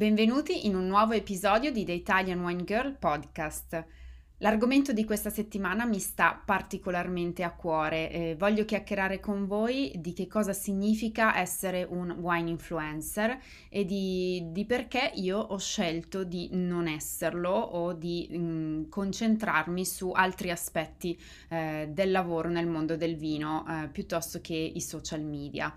Benvenuti in un nuovo episodio di The Italian Wine Girl Podcast. L'argomento di questa settimana mi sta particolarmente a cuore. Eh, voglio chiacchierare con voi di che cosa significa essere un wine influencer e di, di perché io ho scelto di non esserlo o di mh, mm, concentrarmi su altri aspetti eh, del lavoro nel mondo del vino eh, piuttosto che i social media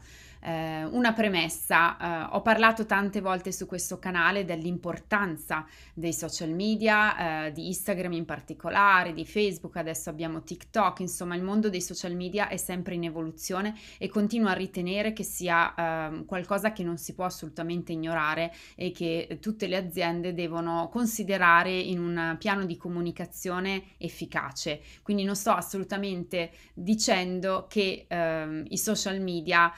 eh, una premessa, eh, ho parlato tante volte su questo canale dell'importanza dei social media, eh, di Instagram in particolare, di Facebook, adesso abbiamo TikTok, insomma il mondo dei social media è sempre in evoluzione e continuo a ritenere che sia ehm, qualcosa che non si può assolutamente ignorare e che tutte le aziende devono considerare in un piano di comunicazione efficace. Quindi non sto assolutamente dicendo che ehm, i social media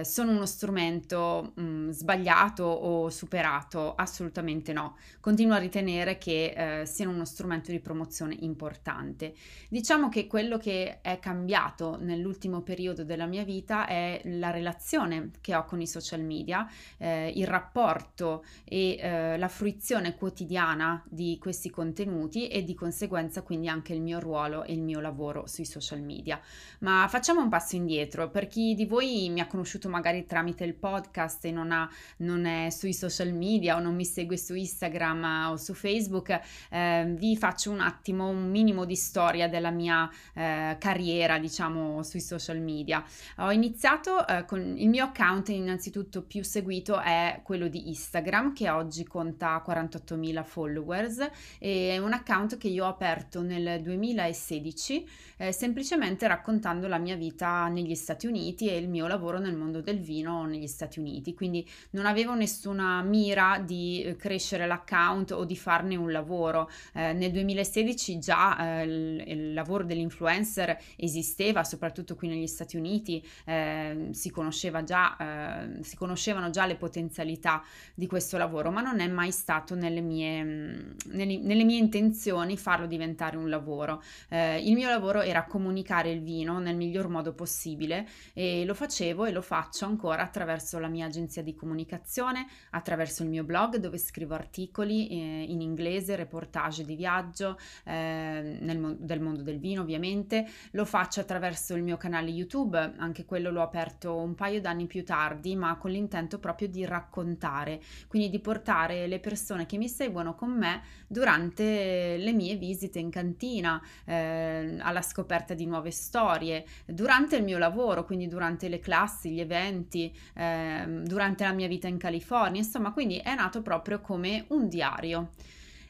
eh, sono uno strumento mh, mm, sbagliato o superato? Assolutamente no. Continuo a ritenere che eh, siano uno strumento di promozione importante. Diciamo che quello che è cambiato nell'ultimo periodo della mia vita è la relazione che ho con i social media, eh, il rapporto e eh, la fruizione quotidiana di questi contenuti e di conseguenza quindi anche il mio ruolo e il mio lavoro sui social media. Ma facciamo un passo indietro. Per chi di voi mi ha conosciuto conosciuto magari tramite il podcast e non, ha, non è sui social media o non mi segue su Instagram o su Facebook, eh, vi faccio un attimo un minimo di storia della mia eh, carriera, diciamo, sui social media. Ho iniziato eh, con il mio account innanzitutto più seguito è quello di Instagram che oggi conta 48.000 followers e è un account che io ho aperto nel 2016 eh, semplicemente raccontando la mia vita negli Stati Uniti e il mio lavoro nel mondo mondo del vino negli Stati Uniti, quindi non avevo nessuna mira di eh, crescere l'account o di farne un lavoro. Eh, nel 2016 già eh, il, il, lavoro dell'influencer esisteva, soprattutto qui negli Stati Uniti, eh, si, conosceva già, eh, si conoscevano già le potenzialità di questo lavoro, ma non è mai stato nelle mie, mm, nelle, nelle mie intenzioni farlo diventare un lavoro. Eh, il mio lavoro era comunicare il vino nel miglior modo possibile e lo facevo e lo faccio faccio ancora attraverso la mia agenzia di comunicazione, attraverso il mio blog dove scrivo articoli eh, in inglese, reportage di viaggio eh, nel, del mondo del vino ovviamente, lo faccio attraverso il mio canale YouTube, anche quello l'ho aperto un paio d'anni più tardi, ma con l'intento proprio di raccontare, quindi di portare le persone che mi seguono con me durante le mie visite in cantina, eh, alla scoperta di nuove storie, durante il mio lavoro, quindi durante le classi, gli eventi eh, durante la mia vita in California, insomma, quindi è nato proprio come un diario.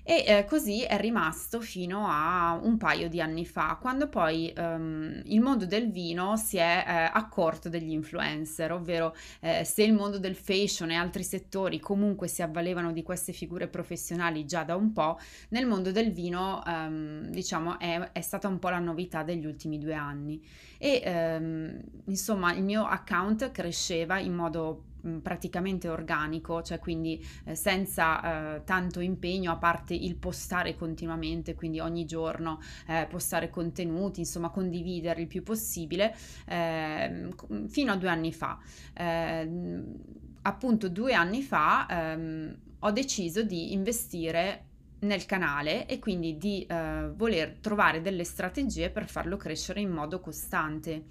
E eh, così è rimasto fino a un paio di anni fa, quando poi ehm, il mondo del vino si è eh, accorto degli influencer, ovvero eh, se il mondo del fashion e altri settori comunque si avvalevano di queste figure professionali già da un po', nel mondo del vino ehm, diciamo è, è, stata un po' la novità degli ultimi due anni. E ehm, insomma il mio account cresceva in modo praticamente organico, cioè quindi eh, senza eh, tanto impegno a parte il postare continuamente, quindi ogni giorno eh, postare contenuti, insomma condividere il più possibile, ehm, fino a due anni fa. Ehm, appunto due anni fa ehm, ho deciso di investire nel canale e quindi di eh, voler trovare delle strategie per farlo crescere in modo costante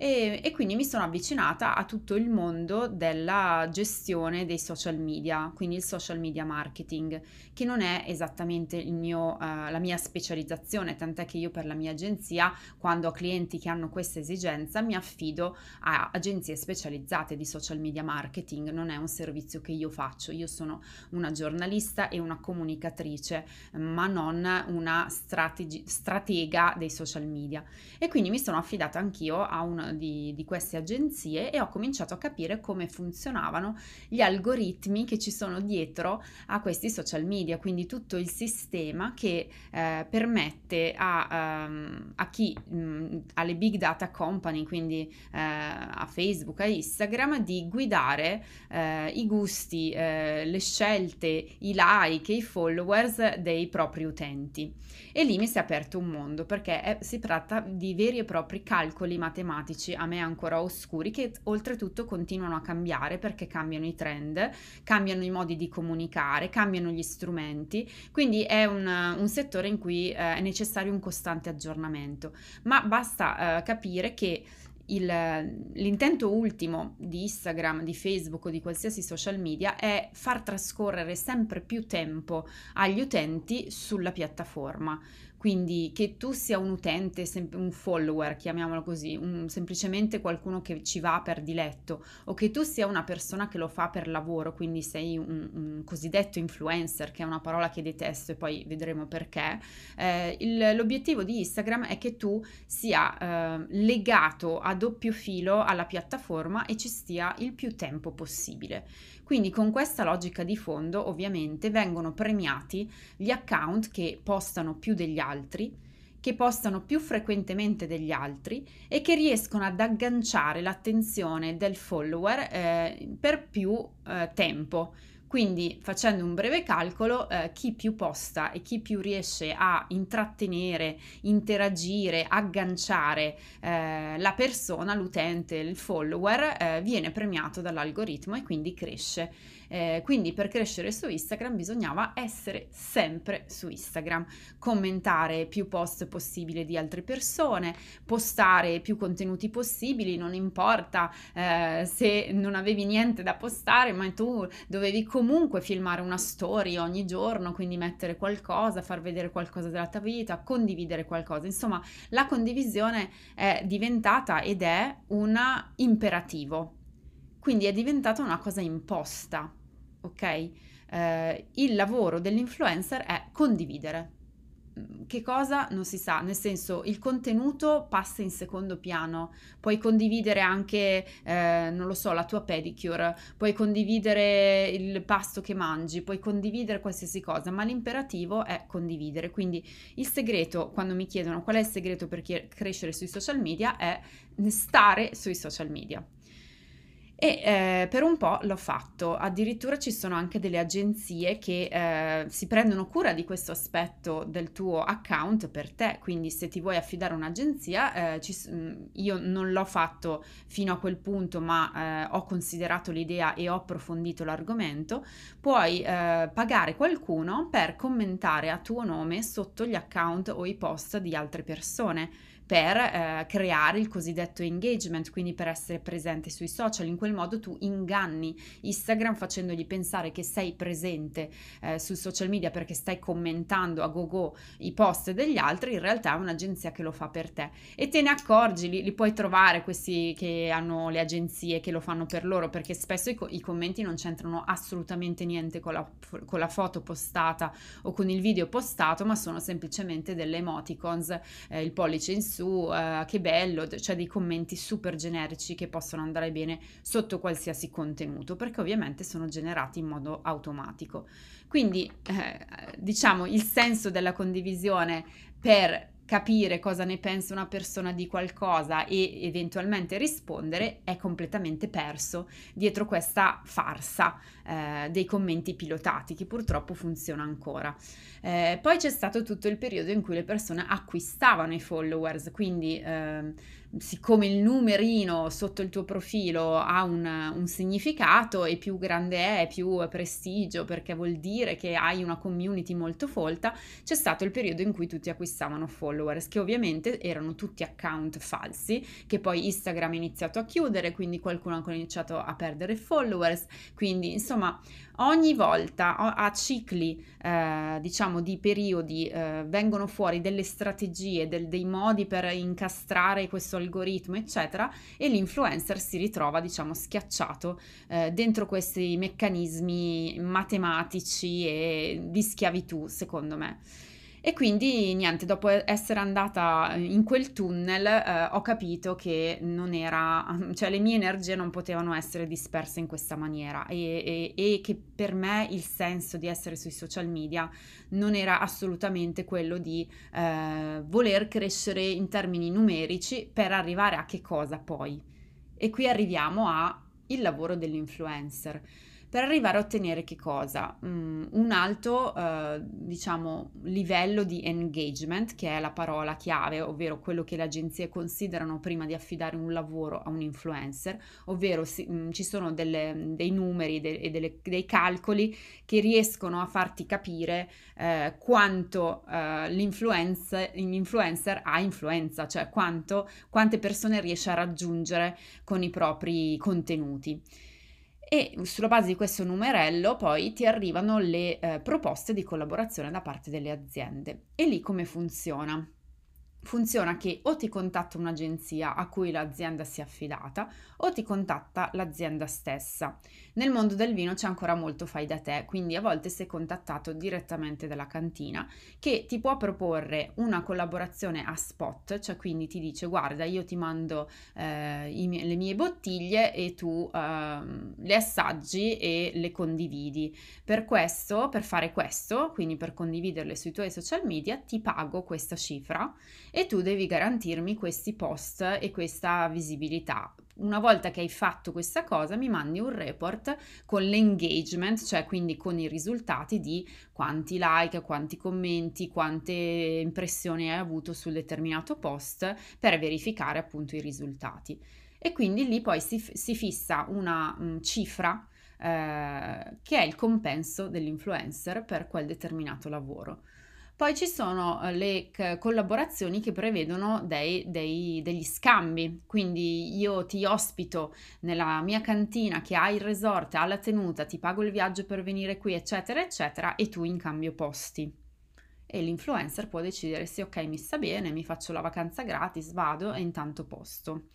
e, e, quindi mi sono avvicinata a tutto il mondo della gestione dei social media, quindi il social media marketing, che non è esattamente mio, uh, la mia specializzazione, tant'è che io per la mia agenzia, quando ho clienti che hanno questa esigenza, mi affido a agenzie specializzate di social media marketing, non è un servizio che io faccio, io sono una giornalista e una comunicatrice, ma non una strategi- stratega dei social media. E quindi mi sono affidata anch'io a una di, di queste agenzie e ho cominciato a capire come funzionavano gli algoritmi che ci sono dietro a questi social media, quindi tutto il sistema che eh, permette a, um, a chi, mh, mm, alle big data company, quindi eh, a Facebook, a Instagram, di guidare eh, i gusti, eh, le scelte, i like, i followers dei propri utenti. E lì mi si è aperto un mondo perché è, si tratta di veri e propri calcoli matematici classici, a me ancora oscuri, che oltretutto continuano a cambiare perché cambiano i trend, cambiano i modi di comunicare, cambiano gli strumenti, quindi è un, un settore in cui eh, è necessario un costante aggiornamento, ma basta eh, capire che il, l'intento ultimo di Instagram, di Facebook o di qualsiasi social media è far trascorrere sempre più tempo agli utenti sulla piattaforma. Quindi che tu sia un utente, un follower, chiamiamolo così, un, semplicemente qualcuno che ci va per diletto, o che tu sia una persona che lo fa per lavoro, quindi sei un, un cosiddetto influencer, che è una parola che detesto e poi vedremo perché, eh, il, l'obiettivo di Instagram è che tu sia eh, legato a doppio filo alla piattaforma e ci stia il più tempo possibile. Quindi con questa logica di fondo ovviamente vengono premiati gli account che postano più degli altri, che postano più frequentemente degli altri e che riescono ad agganciare l'attenzione del follower eh, per più eh, tempo. Quindi facendo un breve calcolo, eh, chi più posta e chi più riesce a intrattenere, interagire, agganciare eh, la persona, l'utente, il follower, eh, viene premiato dall'algoritmo e quindi cresce. Eh, quindi per crescere su Instagram bisognava essere sempre su Instagram, commentare più post possibile di altre persone, postare più contenuti possibili, non importa eh, se non avevi niente da postare, ma tu dovevi comunque filmare una story ogni giorno, quindi mettere qualcosa, far vedere qualcosa della tua vita, condividere qualcosa. Insomma, la condivisione è diventata ed è un imperativo. Quindi è diventata una cosa imposta ok? Eh, il lavoro dell'influencer è condividere. Che cosa non si sa, nel senso il contenuto passa in secondo piano, puoi condividere anche, eh, non lo so, la tua pedicure, puoi condividere il pasto che mangi, puoi condividere qualsiasi cosa, ma l'imperativo è condividere. Quindi il segreto, quando mi chiedono qual è il segreto per crescere sui social media, è stare sui social media. E eh, per un po' l'ho fatto, addirittura ci sono anche delle agenzie che eh, si prendono cura di questo aspetto del tuo account per te, quindi se ti vuoi affidare un'agenzia, eh, ci, mm, io non l'ho fatto fino a quel punto, ma eh, ho considerato l'idea e ho approfondito l'argomento, puoi eh, pagare qualcuno per commentare a tuo nome sotto gli account o i post di altre persone per eh, creare il cosiddetto engagement, quindi per essere presente sui social. In quel modo tu inganni Instagram facendogli pensare che sei presente eh, sul social media perché stai commentando a go-go i post degli altri, in realtà è un'agenzia che lo fa per te. E te ne accorgi, li, li puoi trovare questi che hanno le agenzie che lo fanno per loro perché spesso i, co- i commenti non c'entrano assolutamente niente con la, con la, foto postata o con il video postato, ma sono semplicemente delle emoticons, eh, il pollice in su uh, che bello, cioè dei commenti super generici che possono andare bene sotto qualsiasi contenuto, perché ovviamente sono generati in modo automatico. Quindi eh, diciamo il senso della condivisione per capire cosa ne pensa una persona di qualcosa e eventualmente rispondere è completamente perso dietro questa farsa eh, dei commenti pilotati che purtroppo funziona ancora. Eh, poi c'è stato tutto il periodo in cui le persone acquistavano i followers, quindi eh, siccome il numerino sotto il tuo profilo ha un, un, significato e più grande è, più prestigio, perché vuol dire che hai una community molto folta, c'è stato il periodo in cui tutti acquistavano follower followers, che ovviamente erano tutti account falsi, che poi Instagram ha iniziato a chiudere, quindi qualcuno ha cominciato a perdere followers, quindi insomma ogni volta a cicli eh, diciamo di periodi eh, vengono fuori delle strategie, del, dei modi per incastrare questo algoritmo eccetera e l'influencer si ritrova diciamo schiacciato eh, dentro questi meccanismi matematici e di schiavitù secondo me. E quindi niente, dopo essere andata in quel tunnel eh, ho capito che non era, cioè le mie energie non potevano essere disperse in questa maniera e, e, e che per me il senso di essere sui social media non era assolutamente quello di eh, voler crescere in termini numerici per arrivare a che cosa poi. E qui arriviamo al lavoro dell'influencer per arrivare a ottenere che cosa? Mm, un alto, eh, diciamo, livello di engagement, che è la parola chiave, ovvero quello che le agenzie considerano prima di affidare un lavoro a un influencer, ovvero si, mm, ci sono delle, dei numeri de, e delle, dei calcoli che riescono a farti capire eh, quanto eh, l'influencer, l'influencer ha influenza, cioè quanto, quante persone riesce a raggiungere con i propri contenuti e sulla base di questo numerello poi ti arrivano le eh, proposte di collaborazione da parte delle aziende. E lì come funziona? Funziona che o ti contatta un'agenzia a cui l'azienda si è affidata o ti contatta l'azienda stessa. Nel mondo del vino c'è ancora molto fai da te, quindi a volte sei contattato direttamente dalla cantina che ti può proporre una collaborazione a spot, cioè quindi ti dice guarda io ti mando eh, mie, le mie bottiglie e tu eh, le assaggi e le condividi. Per questo, per fare questo, quindi per condividerle sui tuoi social media, ti pago questa cifra e tu devi garantirmi questi post e questa visibilità. Una volta che hai fatto questa cosa, mi mandi un report con l'engagement, cioè quindi con i risultati di quanti like, quanti commenti, quante impressioni hai avuto sul determinato post per verificare appunto i risultati. E quindi lì poi si, si fissa una um, cifra eh, che è il compenso dell'influencer per quel determinato lavoro. Poi ci sono eh, le collaborazioni che prevedono dei, dei, degli scambi, quindi io ti ospito nella mia cantina che ha il resort, ha la tenuta, ti pago il viaggio per venire qui, eccetera, eccetera, e tu in cambio posti. E l'influencer può decidere se ok mi sta bene, mi faccio la vacanza gratis, vado e intanto posto.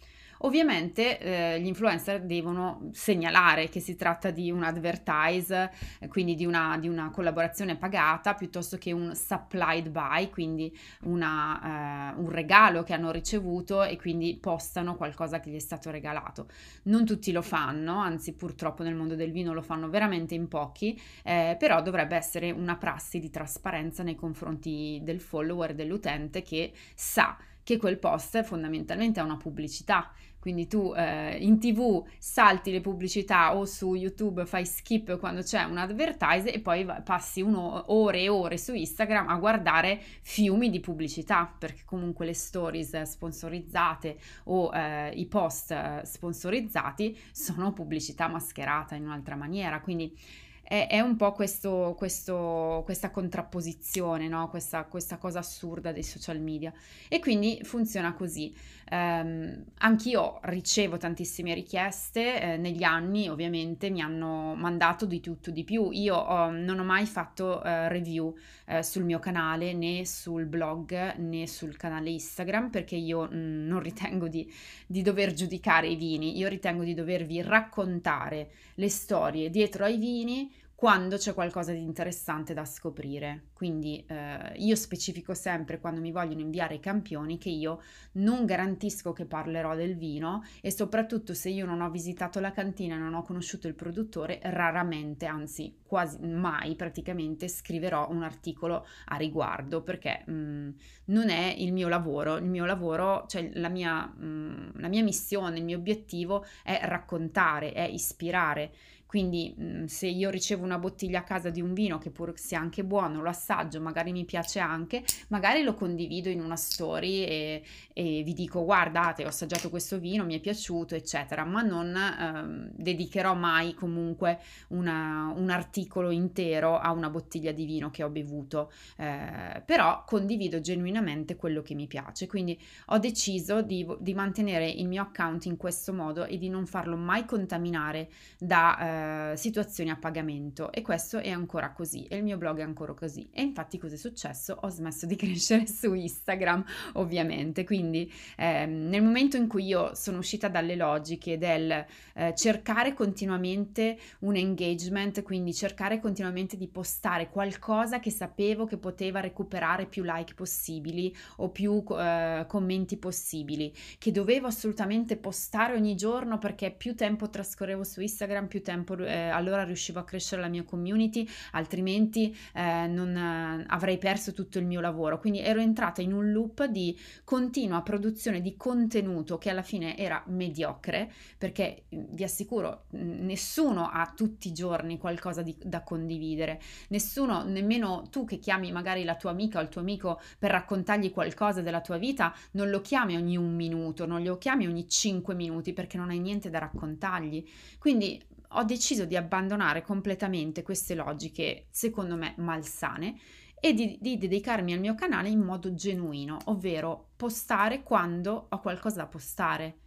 Ovviamente eh, gli influencer devono segnalare che si tratta di un advertise, eh, quindi di una, di una, collaborazione pagata, piuttosto che un supplied by, quindi una, eh, un regalo che hanno ricevuto e quindi postano qualcosa che gli è stato regalato. Non tutti lo fanno, anzi purtroppo nel mondo del vino lo fanno veramente in pochi, eh, però dovrebbe essere una prassi di trasparenza nei confronti del follower, dell'utente che sa che quel post fondamentalmente è una pubblicità. Quindi tu eh, in tv salti le pubblicità o su YouTube fai skip quando c'è un advertise e poi passi ore e ore su Instagram a guardare fiumi di pubblicità perché comunque le stories sponsorizzate o eh, i post sponsorizzati sono pubblicità mascherata in un'altra maniera. Quindi è, è un po' questo, questo, questa contrapposizione, no? questa, questa, cosa assurda dei social media. E quindi funziona così. Um, anch'io ricevo tantissime richieste, eh, negli anni ovviamente mi hanno mandato di tutto di più. Io ho, non ho mai fatto uh, review uh, sul mio canale né sul blog né sul canale Instagram perché io mh, mm, non ritengo di, di dover giudicare i vini, io ritengo di dovervi raccontare le storie dietro ai vini quando c'è qualcosa di interessante da scoprire. Quindi eh, io specifico sempre quando mi vogliono inviare i campioni che io non garantisco che parlerò del vino e soprattutto se io non ho visitato la cantina e non ho conosciuto il produttore, raramente, anzi quasi mai praticamente scriverò un articolo a riguardo perché mh, mm, non è il mio lavoro. Il mio lavoro, cioè la mia, mh, mm, la mia missione, il mio obiettivo è raccontare, è ispirare Quindi mh, mm, se io ricevo una bottiglia a casa di un vino che pur sia anche buono, lo assaggio, magari mi piace anche, magari lo condivido in una story e, e vi dico guardate ho assaggiato questo vino, mi è piaciuto eccetera, ma non ehm, dedicherò mai comunque una, un articolo intero a una bottiglia di vino che ho bevuto, eh, però condivido genuinamente quello che mi piace, quindi ho deciso di, di mantenere il mio account in questo modo e di non farlo mai contaminare da... Eh, eh, situazioni a pagamento e questo è ancora così e il mio blog è ancora così e infatti cosa è successo? Ho smesso di crescere su Instagram ovviamente quindi eh, nel momento in cui io sono uscita dalle logiche del eh, cercare continuamente un engagement quindi cercare continuamente di postare qualcosa che sapevo che poteva recuperare più like possibili o più eh, commenti possibili che dovevo assolutamente postare ogni giorno perché più tempo trascorrevo su Instagram più tempo eh, allora riuscivo a crescere la mia community, altrimenti eh, non eh, avrei perso tutto il mio lavoro. Quindi ero entrata in un loop di continua produzione di contenuto che alla fine era mediocre, perché mm, vi assicuro, nessuno ha tutti i giorni qualcosa di, da condividere, nessuno, nemmeno tu che chiami magari la tua amica o il tuo amico per raccontargli qualcosa della tua vita, non lo chiami ogni un minuto, non lo chiami ogni cinque minuti perché non hai niente da raccontargli. Quindi ho deciso di abbandonare completamente queste logiche, secondo me, malsane e di, di, dedicarmi al mio canale in modo genuino, ovvero postare quando ho qualcosa da postare.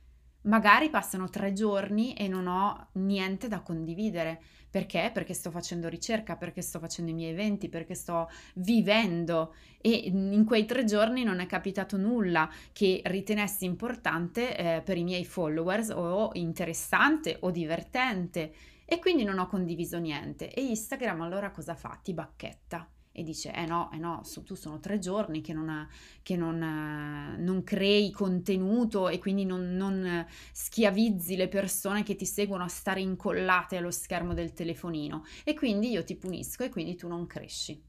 Magari passano tre giorni e non ho niente da condividere. Perché? Perché sto facendo ricerca, perché sto facendo i miei eventi, perché sto vivendo e in quei tre giorni non è capitato nulla che ritenessi importante eh, per i miei followers o interessante o divertente e quindi non ho condiviso niente. E Instagram allora cosa fa? Ti bacchetta e dice eh no, eh no, su, tu sono tre giorni che non, che non, non crei contenuto e quindi non, non, schiavizzi le persone che ti seguono a stare incollate allo schermo del telefonino. E quindi io ti punisco e quindi tu non cresci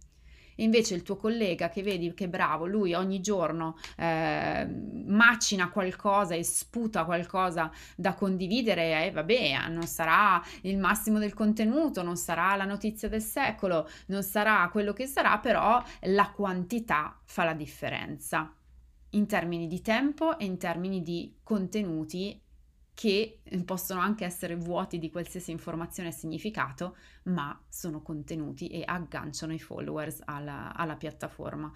invece il tuo collega che vedi che bravo, lui ogni giorno eh, macina qualcosa e sputa qualcosa da condividere, eh, vabbè, non sarà il massimo del contenuto, non sarà la notizia del secolo, non sarà quello che sarà, però la quantità fa la differenza in termini di tempo e in termini di contenuti che eh, possono anche essere vuoti di qualsiasi informazione e significato, ma sono contenuti e agganciano i followers alla, alla piattaforma.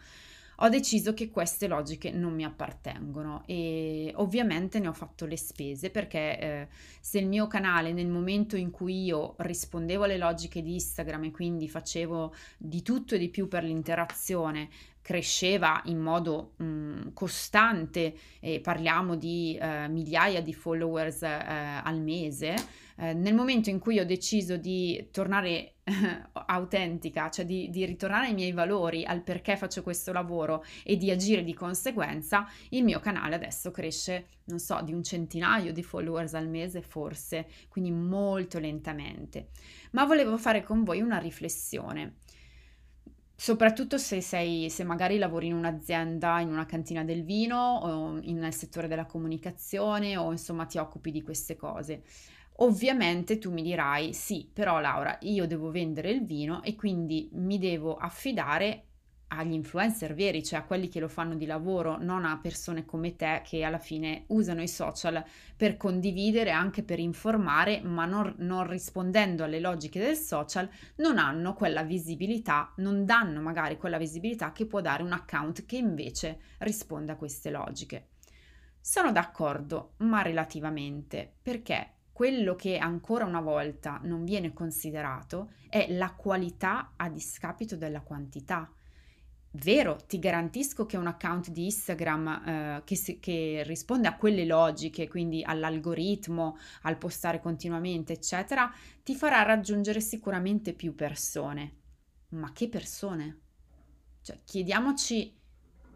Ho deciso che queste logiche non mi appartengono e ovviamente ne ho fatto le spese perché eh, se il mio canale nel momento in cui io rispondevo alle logiche di Instagram e quindi facevo di tutto e di più per l'interazione cresceva in modo mh, costante e parliamo di eh, migliaia di followers eh, al mese eh, nel momento in cui ho deciso di tornare autentica, cioè di, di, ritornare ai miei valori, al perché faccio questo lavoro e di agire di conseguenza, il mio canale adesso cresce, non so, di un centinaio di followers al mese forse, quindi molto lentamente. Ma volevo fare con voi una riflessione. Soprattutto se, sei, se magari lavori in un'azienda, in una cantina del vino o nel settore della comunicazione o insomma ti occupi di queste cose. Ovviamente tu mi dirai, sì, però Laura, io devo vendere il vino e quindi mi devo affidare agli influencer veri, cioè a quelli che lo fanno di lavoro, non a persone come te che alla fine usano i social per condividere, anche per informare, ma non, non, rispondendo alle logiche del social, non hanno quella visibilità, non danno magari quella visibilità che può dare un account che invece risponde a queste logiche. Sono d'accordo, ma relativamente, perché quello che ancora una volta non viene considerato è la qualità a discapito della quantità. Vero, ti garantisco che un account di Instagram eh, che, si, che, risponde a quelle logiche, quindi all'algoritmo, al postare continuamente, eccetera, ti farà raggiungere sicuramente più persone. Ma che persone? Cioè, chiediamoci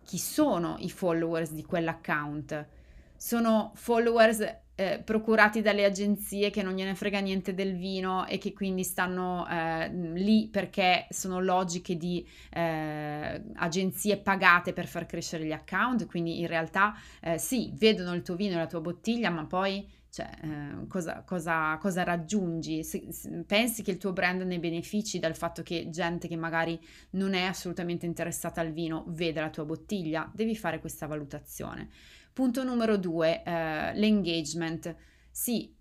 chi sono i followers di quell'account. Sono followers eh, procurati dalle agenzie che non gliene frega niente del vino e che quindi stanno eh, lì perché sono logiche di eh, agenzie pagate per far crescere gli account, quindi in realtà eh, sì, vedono il tuo vino e la tua bottiglia, ma poi Cioè, eh, cosa, cosa, cosa, raggiungi? Se, se pensi che il tuo brand ne benefici dal fatto che gente che magari non è assolutamente interessata al vino vede la tua bottiglia? Devi fare questa valutazione. Punto numero due, eh, l'engagement. Sì,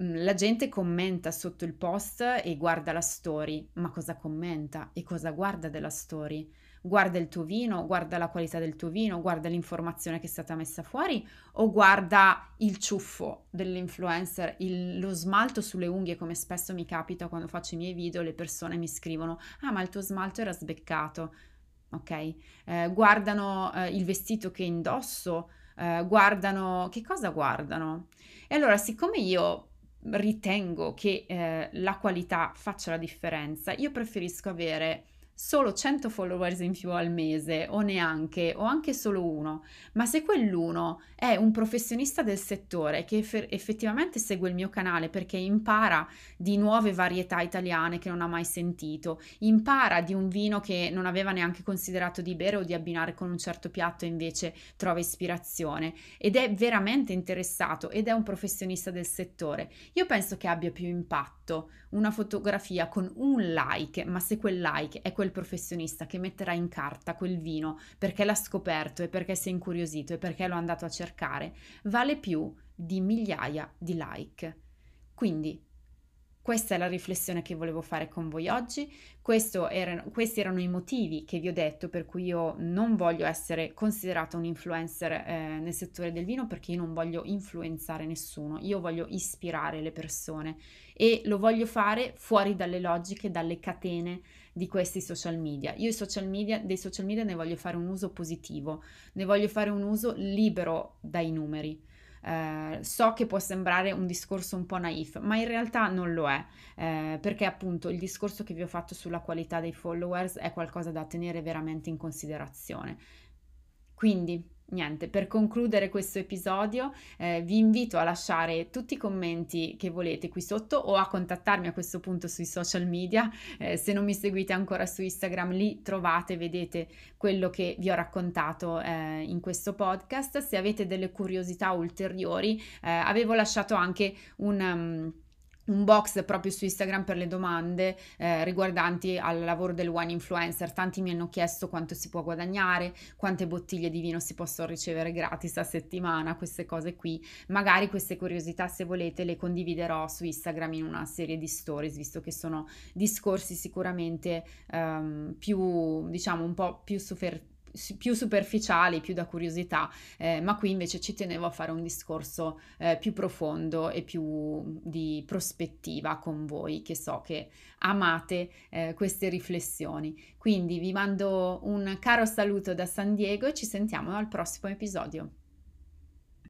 mm, la gente commenta sotto il post e guarda la story, ma cosa commenta e cosa guarda della story? guarda il tuo vino, guarda la qualità del tuo vino, guarda l'informazione che è stata messa fuori o guarda il ciuffo dell'influencer, il, lo smalto sulle unghie come spesso mi capita quando faccio i miei video, le persone mi scrivono ah ma il tuo smalto era sbeccato, ok? Eh, guardano eh, il vestito che indosso, eh, guardano che cosa guardano? E allora siccome io ritengo che eh, la qualità faccia la differenza, io preferisco avere solo 100 followers in più al mese o neanche o anche solo uno, ma se quell'uno è un professionista del settore che eff- effettivamente segue il mio canale perché impara di nuove varietà italiane che non ha mai sentito, impara di un vino che non aveva neanche considerato di bere o di abbinare con un certo piatto e invece trova ispirazione. Ed è veramente interessato ed è un professionista del settore, io penso che abbia più impatto una fotografia con un like, ma se quel like è quel professionista che metterà in carta quel vino perché l'ha scoperto e perché si è incuriosito e perché l'ho andato a cercare, vale più di migliaia di like. Quindi questa è la riflessione che volevo fare con voi oggi. Erano, questi erano i motivi che vi ho detto per cui io non voglio essere considerata un influencer eh, nel settore del vino perché io non voglio influenzare nessuno, io voglio ispirare le persone e lo voglio fare fuori dalle logiche, dalle catene di questi social media. Io social media, dei social media ne voglio fare un uso positivo, ne voglio fare un uso libero dai numeri. Eh, so che può sembrare un discorso un po' naif, ma in realtà non lo è, eh, perché appunto il discorso che vi ho fatto sulla qualità dei followers è qualcosa da tenere veramente in considerazione. Quindi Niente, per concludere questo episodio eh, vi invito a lasciare tutti i commenti che volete qui sotto o a contattarmi a questo punto sui social media. Eh, se non mi seguite ancora su Instagram, lì trovate, vedete quello che vi ho raccontato eh, in questo podcast. Se avete delle curiosità ulteriori, eh, avevo lasciato anche un... Um, un box proprio su Instagram per le domande eh, riguardanti al lavoro del wine influencer. Tanti mi hanno chiesto quanto si può guadagnare, quante bottiglie di vino si possono ricevere gratis a settimana, queste cose qui. Magari queste curiosità, se volete, le condividerò su Instagram in una serie di stories, visto che sono discorsi sicuramente um, più, diciamo, un po' più superficiali più superficiali, più da curiosità, eh, ma qui invece ci tenevo a fare un discorso eh, più profondo e più di prospettiva con voi, che so che amate eh, queste riflessioni. Quindi vi mando un caro saluto da San Diego e ci sentiamo al prossimo episodio.